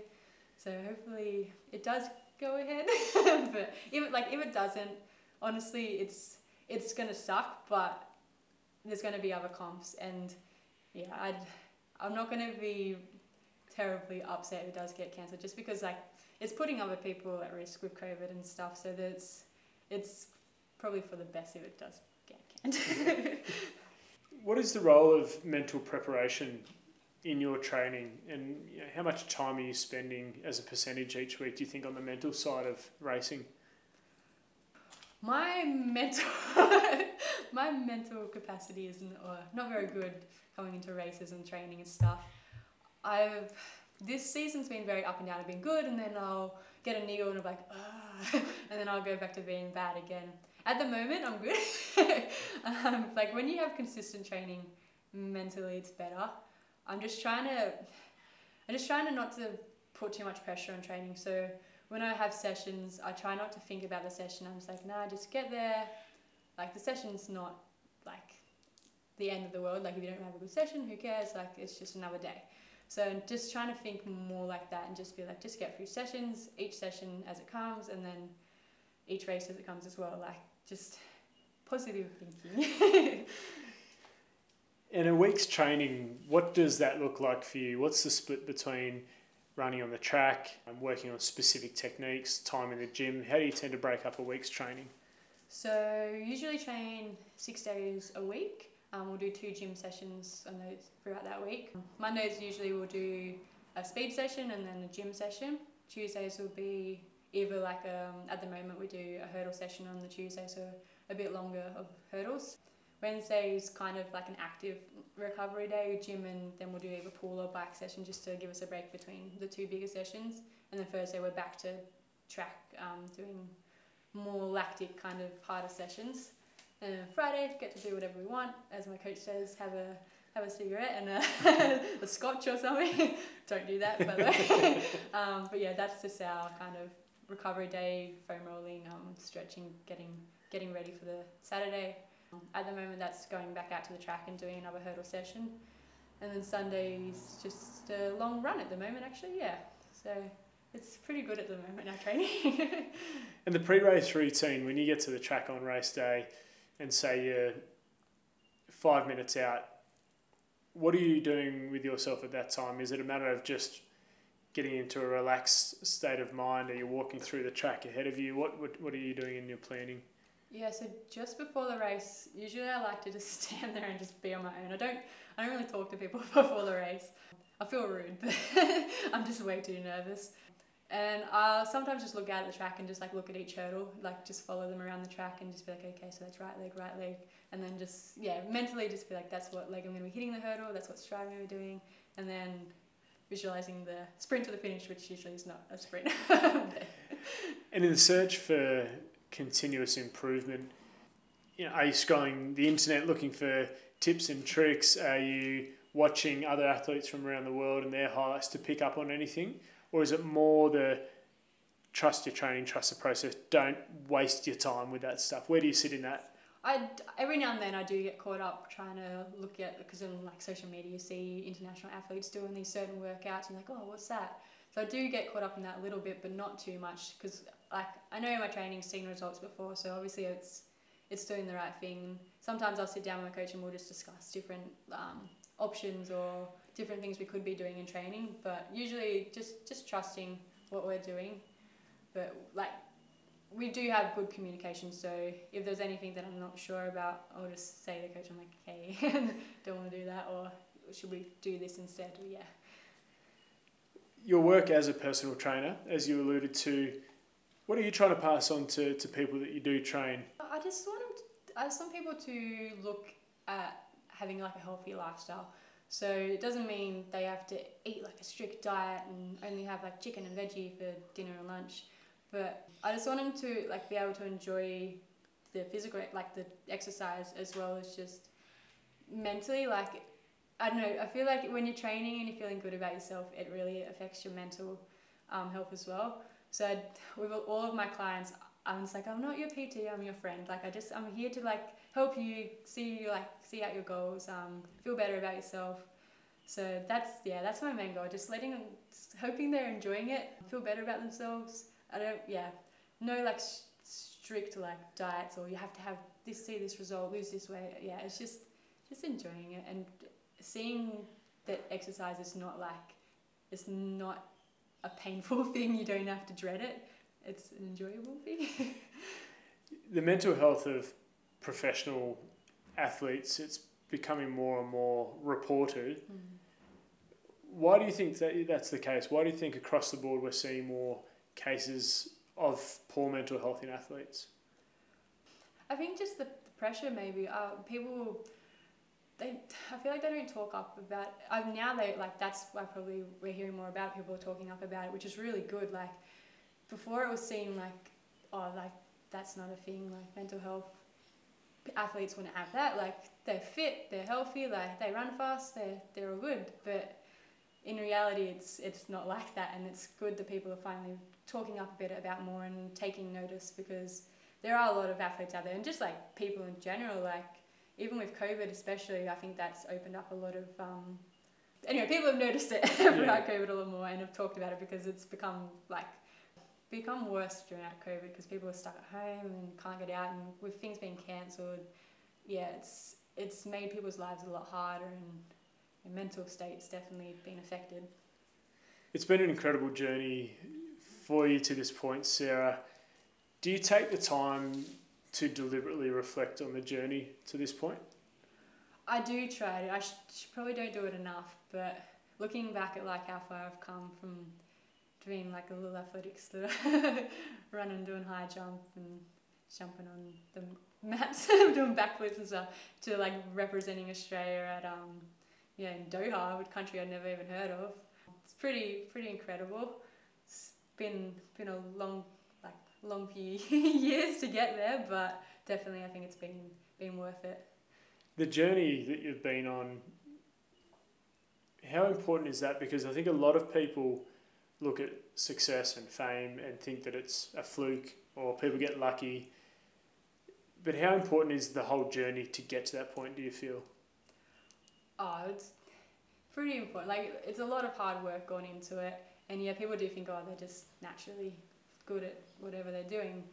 So hopefully it does go ahead. but if like if it doesn't, honestly, it's it's gonna suck. But there's gonna be other comps, and yeah, I'd I'm not gonna be terribly upset if it does get cancelled, just because like it's putting other people at risk with COVID and stuff. So that's it's probably for the best if it does get cancelled.
what is the role of mental preparation in your training and you know, how much time are you spending as a percentage each week do you think on the mental side of racing?
My mental my mental capacity is uh, not very good coming into races and training and stuff. I've this season's been very up and down i've been good and then i'll get a niggle and i'm like Ugh, and then i'll go back to being bad again. At the moment i'm good. Um, like when you have consistent training mentally it's better I'm just trying to, I'm just trying to not to put too much pressure on training. So when I have sessions, I try not to think about the session. I'm just like, nah, just get there. Like the session's not like the end of the world. Like if you don't have a good session, who cares? Like it's just another day. So just trying to think more like that and just be like, just get through sessions, each session as it comes, and then each race as it comes as well. Like just positive thinking.
In a week's training, what does that look like for you? What's the split between running on the track and working on specific techniques, time in the gym? How do you tend to break up a week's training?
So usually train six days a week. Um, we'll do two gym sessions on those throughout that week. Mondays usually we'll do a speed session and then a gym session. Tuesdays will be either like um, at the moment we do a hurdle session on the Tuesday, so a bit longer of hurdles. Wednesday is kind of like an active recovery day, gym, and then we'll do either pool or bike session just to give us a break between the two bigger sessions. And then Thursday we're back to track, um, doing more lactic kind of harder sessions. And Friday get to do whatever we want, as my coach says, have a have a cigarette and a, a scotch or something. Don't do that, by the way. um, but yeah, that's just our kind of recovery day, foam rolling, um, stretching, getting getting ready for the Saturday. At the moment, that's going back out to the track and doing another hurdle session. And then Sunday's just a long run at the moment, actually, yeah. So it's pretty good at the moment, our training.
and the pre race routine, when you get to the track on race day and say you're five minutes out, what are you doing with yourself at that time? Is it a matter of just getting into a relaxed state of mind? Are you walking through the track ahead of you? What, what, what are you doing in your planning?
Yeah, so just before the race, usually I like to just stand there and just be on my own. I don't I don't really talk to people before the race. I feel rude, but I'm just way too nervous. And I'll sometimes just look out at the track and just like look at each hurdle, like just follow them around the track and just be like, okay, so that's right leg, right leg. And then just, yeah, mentally just be like, that's what leg I'm going to be hitting the hurdle, that's what stride I'm going to be doing. And then visualizing the sprint to the finish, which usually is not a sprint.
and in the search for continuous improvement. You know, are you scrolling the internet looking for tips and tricks? Are you watching other athletes from around the world and their highlights to pick up on anything? Or is it more the trust your training, trust the process, don't waste your time with that stuff? Where do you sit in that?
I every now and then I do get caught up trying to look at because on like social media you see international athletes doing these certain workouts and like oh what's that so I do get caught up in that a little bit but not too much because like I know my training's seen results before, so obviously it's it's doing the right thing. Sometimes I'll sit down with my coach and we'll just discuss different um, options or different things we could be doing in training. But usually just just trusting what we're doing. But like we do have good communication, so if there's anything that I'm not sure about, I'll just say to the coach, I'm like, hey, don't want to do that, or should we do this instead? Yeah.
Your work as a personal trainer, as you alluded to, what are you trying to pass on to, to people that you do train?
I just want to, I just want people to look at having like a healthy lifestyle. So it doesn't mean they have to eat like a strict diet and only have like chicken and veggie for dinner and lunch. But I just want them to like be able to enjoy the physical like the exercise as well as just mentally like I don't know, I feel like when you're training and you're feeling good about yourself, it really affects your mental um, health as well. So I'd, with all of my clients, I'm just like, I'm not your PT, I'm your friend. Like I just, I'm here to like help you see you like see out your goals, um, feel better about yourself. So that's yeah, that's my main goal. Just letting them, hoping they're enjoying it, feel better about themselves. I don't yeah, no like strict like diets or you have to have this, see this result, lose this weight. Yeah, it's just just enjoying it and seeing that exercise is not like it's not a painful thing. You don't have to dread it. It's an enjoyable thing.
the mental health of professional athletes, it's becoming more and more reported. Mm. Why do you think that that's the case? Why do you think across the board we're seeing more cases of poor mental health in athletes?
I think just the, the pressure, maybe. Uh, people they I feel like they don't talk up about um, now they like that's why probably we're hearing more about people talking up about it which is really good like before it was seen like oh like that's not a thing like mental health athletes wouldn't have that like they're fit they're healthy like they run fast they're they're all good but in reality it's it's not like that and it's good that people are finally talking up a bit about more and taking notice because there are a lot of athletes out there and just like people in general like even with COVID, especially, I think that's opened up a lot of. Um, anyway, people have noticed it throughout yeah. COVID a lot more and have talked about it because it's become like become worse during COVID because people are stuck at home and can't get out, and with things being cancelled, yeah, it's it's made people's lives a lot harder and their mental states definitely been affected.
It's been an incredible journey for you to this point, Sarah. Do you take the time to deliberately reflect on the journey to this point?
I do try to. I probably don't do it enough, but looking back at like how far I've come from doing like a little athletics running, doing high jump and jumping on the mats, doing backflips and stuff, to like representing Australia at um yeah in Doha, a country I'd never even heard of. It's pretty pretty incredible. It's been been a long long few years to get there, but definitely I think it's been been worth it.
The journey that you've been on, how important is that? Because I think a lot of people look at success and fame and think that it's a fluke or people get lucky. But how important is the whole journey to get to that point, do you feel?
Oh, it's pretty important. Like, it's a lot of hard work going into it. And yeah, people do think, oh, they're just naturally good at whatever they're doing.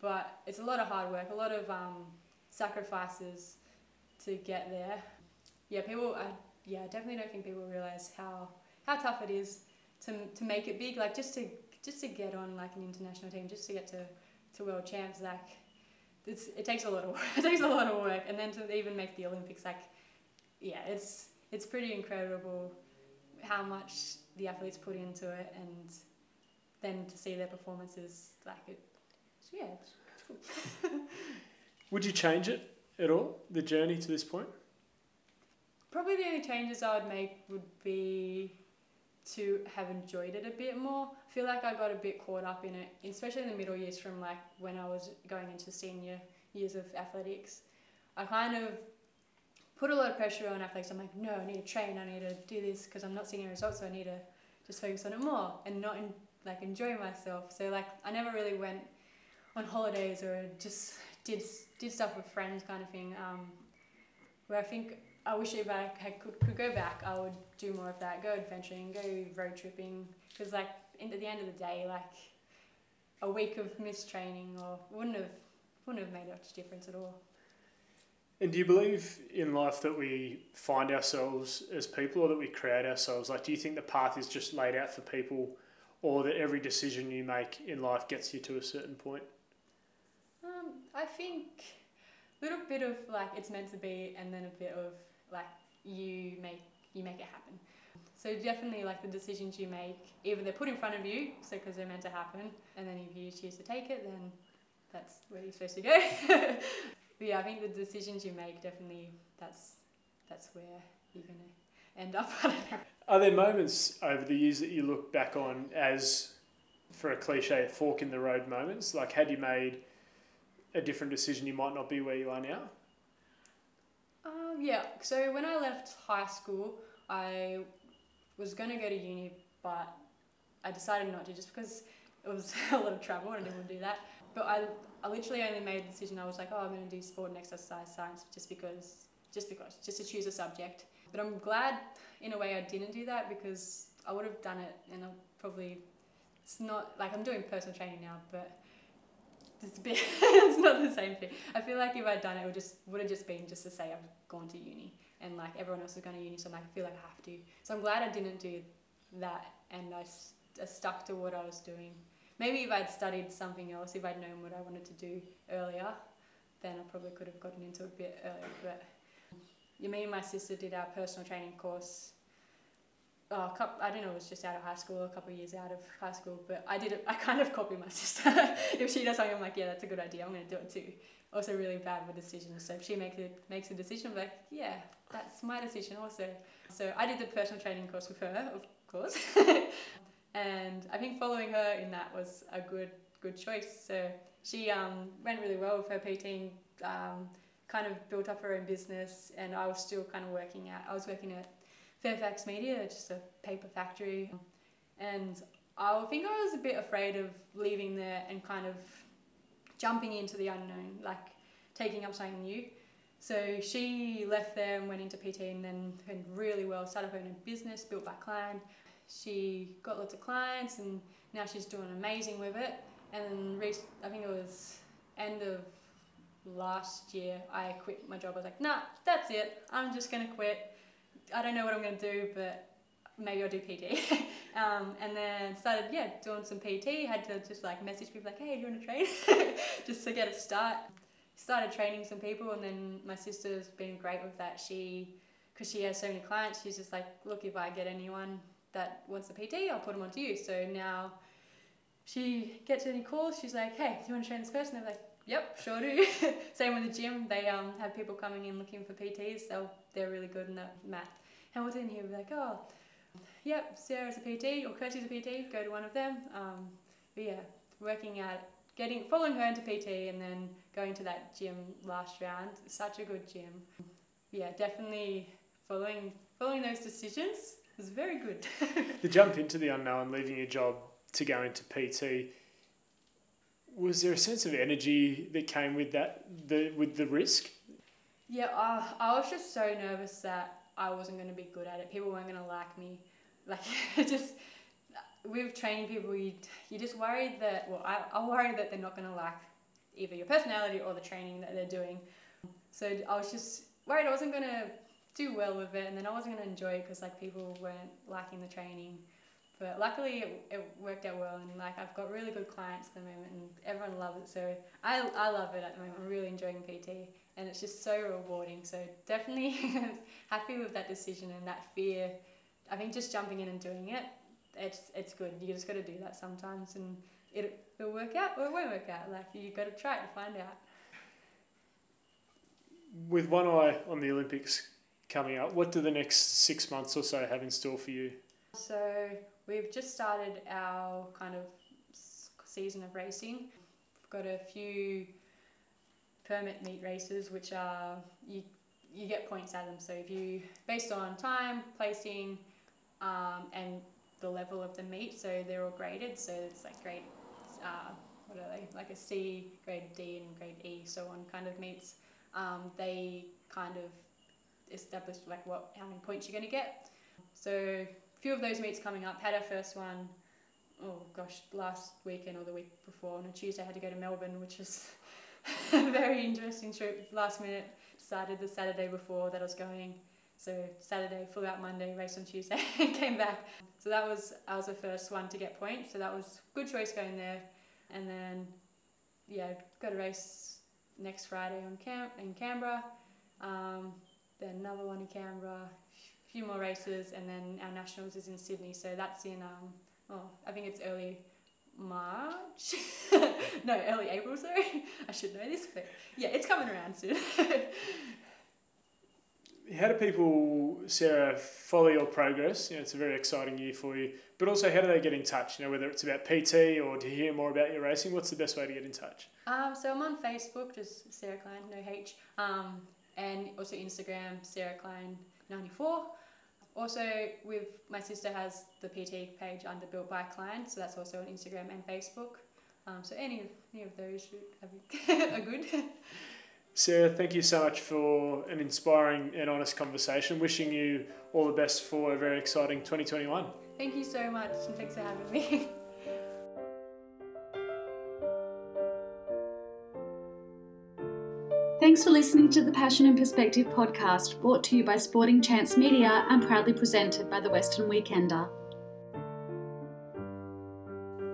But it's a lot of hard work, a lot of um, sacrifices to get there. Yeah, people, I, yeah, I definitely don't think people realize how, how tough it is to, to make it big. Like, just to, just to get on like an international team, just to get to, to world champs, like, it's, it takes a lot of work. it takes a lot of work, and then to even make the Olympics, like, yeah, it's it's pretty incredible how much the athletes put into it, and then to see their performances, like it, so yeah, it's, cool.
Would you change it at all, the journey to this point?
Probably the only changes I would make would be to have enjoyed it a bit more. I feel like I got a bit caught up in it, especially in the middle years from like when I was going into senior years of athletics. I kind of put a lot of pressure on athletics. I'm like, no, I need to train, I need to do this because I'm not seeing any results, so I need to just focus on it more and not in, like enjoy myself. So like I never really went on holidays or just did did stuff with friends kind of thing. Um, where I think I wish if I had, could, could go back, I would do more of that. Go adventuring, go road tripping. Because like in, at the end of the day, like a week of missed training or wouldn't have wouldn't have made much difference at all.
And do you believe in life that we find ourselves as people or that we create ourselves? Like, do you think the path is just laid out for people or that every decision you make in life gets you to a certain point?
Um, I think a little bit of like it's meant to be, and then a bit of like you make you make it happen. So definitely like the decisions you make, either they're put in front of you, so because they're meant to happen, and then if you choose to take it, then that's where you're supposed to go. yeah, I think the decisions you make definitely that's that's where you're gonna end up. I don't know.
Are there moments over the years that you look back on as, for a cliche, fork in the road moments? Like, had you made a different decision, you might not be where you are now?
Um, yeah, so when I left high school, I was going to go to uni, but I decided not to just because it was a lot of travel and I didn't want to do that. But I, I literally only made a decision. I was like, oh, I'm going to do sport and exercise science just because, just because, just to choose a subject. But I'm glad in a way I didn't do that because I would have done it and I probably, it's not like I'm doing personal training now, but it's, a bit, it's not the same thing. I feel like if I'd done it, it would just would have just been just to say I've gone to uni and like everyone else is going to uni, so I'm like, I feel like I have to. So I'm glad I didn't do that and I stuck to what I was doing. Maybe if I'd studied something else, if I'd known what I wanted to do earlier, then I probably could have gotten into it a bit earlier. But me and my sister did our personal training course. Oh, a couple, I don't know, it was just out of high school, a couple of years out of high school, but I did it, I kind of copied my sister. if she does something, I'm like, yeah, that's a good idea, I'm going to do it too. Also, really bad with decisions. So if she makes it makes a decision, I'm like, yeah, that's my decision also. So I did the personal training course with her, of course. and I think following her in that was a good good choice. So she um, went really well with her PT, um, kind of built up her own business, and I was still kind of working at. I was working at Fairfax Media, just a paper factory, and I think I was a bit afraid of leaving there and kind of jumping into the unknown, like taking up something new. So she left there and went into PT and then went really well, started her own business, built by client. She got lots of clients and now she's doing amazing with it. And I think it was end of last year I quit my job. I was like, nah, that's it. I'm just gonna quit. I don't know what I'm gonna do, but maybe I'll do PT. um, and then started, yeah, doing some PT. Had to just like message people like, hey, do you want to train? just to get a start. Started training some people, and then my sister's been great with that. She, because she has so many clients, she's just like, look, if I get anyone that wants a PT, I'll put them onto you. So now she gets any calls, she's like, hey, do you want to train this person? They're like, yep, sure do. Same with the gym. They um, have people coming in looking for PTs, so they're really good in that. Matt Hamilton, he'll be like, oh, yep, Sarah's a PT or Kirsty's a PT, go to one of them. Um, but yeah, working at getting following her into PT and then going to that gym last round. Such a good gym. Yeah, definitely following following those decisions was very good.
the jump into the unknown, leaving your job to go into PT. Was there a sense of energy that came with that, the with the risk?
Yeah, uh, I was just so nervous that I wasn't going to be good at it. People weren't going to like me. Like, just with training people, you you just worried that well, I I worried that they're not going to like either your personality or the training that they're doing. So I was just worried I wasn't going to do well with it, and then I wasn't going to enjoy it because like people weren't liking the training. But luckily, it, it worked out well, and like I've got really good clients at the moment, and everyone loves it. So I, I love it at the moment. I'm really enjoying PT, and it's just so rewarding. So definitely happy with that decision and that fear. I think just jumping in and doing it, it's it's good. You just got to do that sometimes, and it it'll work out or it won't work out. Like you got to try to find out.
With one eye on the Olympics coming up, what do the next six months or so have in store for you?
So we've just started our kind of season of racing. We've got a few permit meet races, which are you you get points at them. So if you based on time, placing, um, and the level of the meet, so they're all graded. So it's like grade, uh, what are they? Like a C, grade D, and grade E, so on kind of meets. Um, they kind of establish like what how many points you're going to get. So few of those meets coming up. Had our first one, oh gosh, last weekend or the week before. On a Tuesday, I had to go to Melbourne, which was a very interesting trip. Last minute, decided the Saturday before that I was going. So Saturday, flew out Monday, raced on Tuesday, came back. So that was I was the first one to get points. So that was good choice going there. And then, yeah, got a race next Friday on camp in Canberra. Um, then another one in Canberra, few more races, and then our nationals is in Sydney. So that's in um, oh, I think it's early March. no, early April. Sorry, I should know this, but yeah, it's coming around soon.
how do people, Sarah, follow your progress? You know, it's a very exciting year for you. But also, how do they get in touch? You know, whether it's about PT or to hear more about your racing, what's the best way to get in touch?
Um, so I'm on Facebook, just Sarah Klein, no H, um, and also Instagram, Sarah Klein ninety four. Also, with my sister has the PT page under Built by Klein, so that's also on Instagram and Facebook. Um, so any any of those are good.
Sarah, thank you so much for an inspiring and honest conversation. Wishing you all the best for a very exciting 2021.
Thank you so much, and thanks for having me.
Thanks for listening to the Passion and Perspective podcast, brought to you by Sporting Chance Media and proudly presented by the Western Weekender.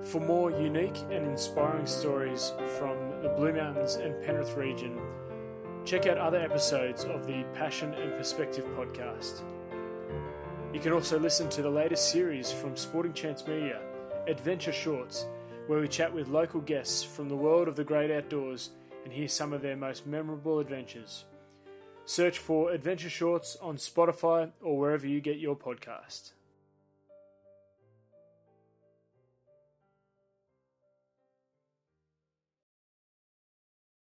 For more unique and inspiring stories from the Blue Mountains and Penrith region, check out other episodes of the Passion and Perspective podcast. You can also listen to the latest series from Sporting Chance Media, Adventure Shorts, where we chat with local guests from the world of the great outdoors and hear some of their most memorable adventures. Search for Adventure Shorts on Spotify or wherever you get your podcast.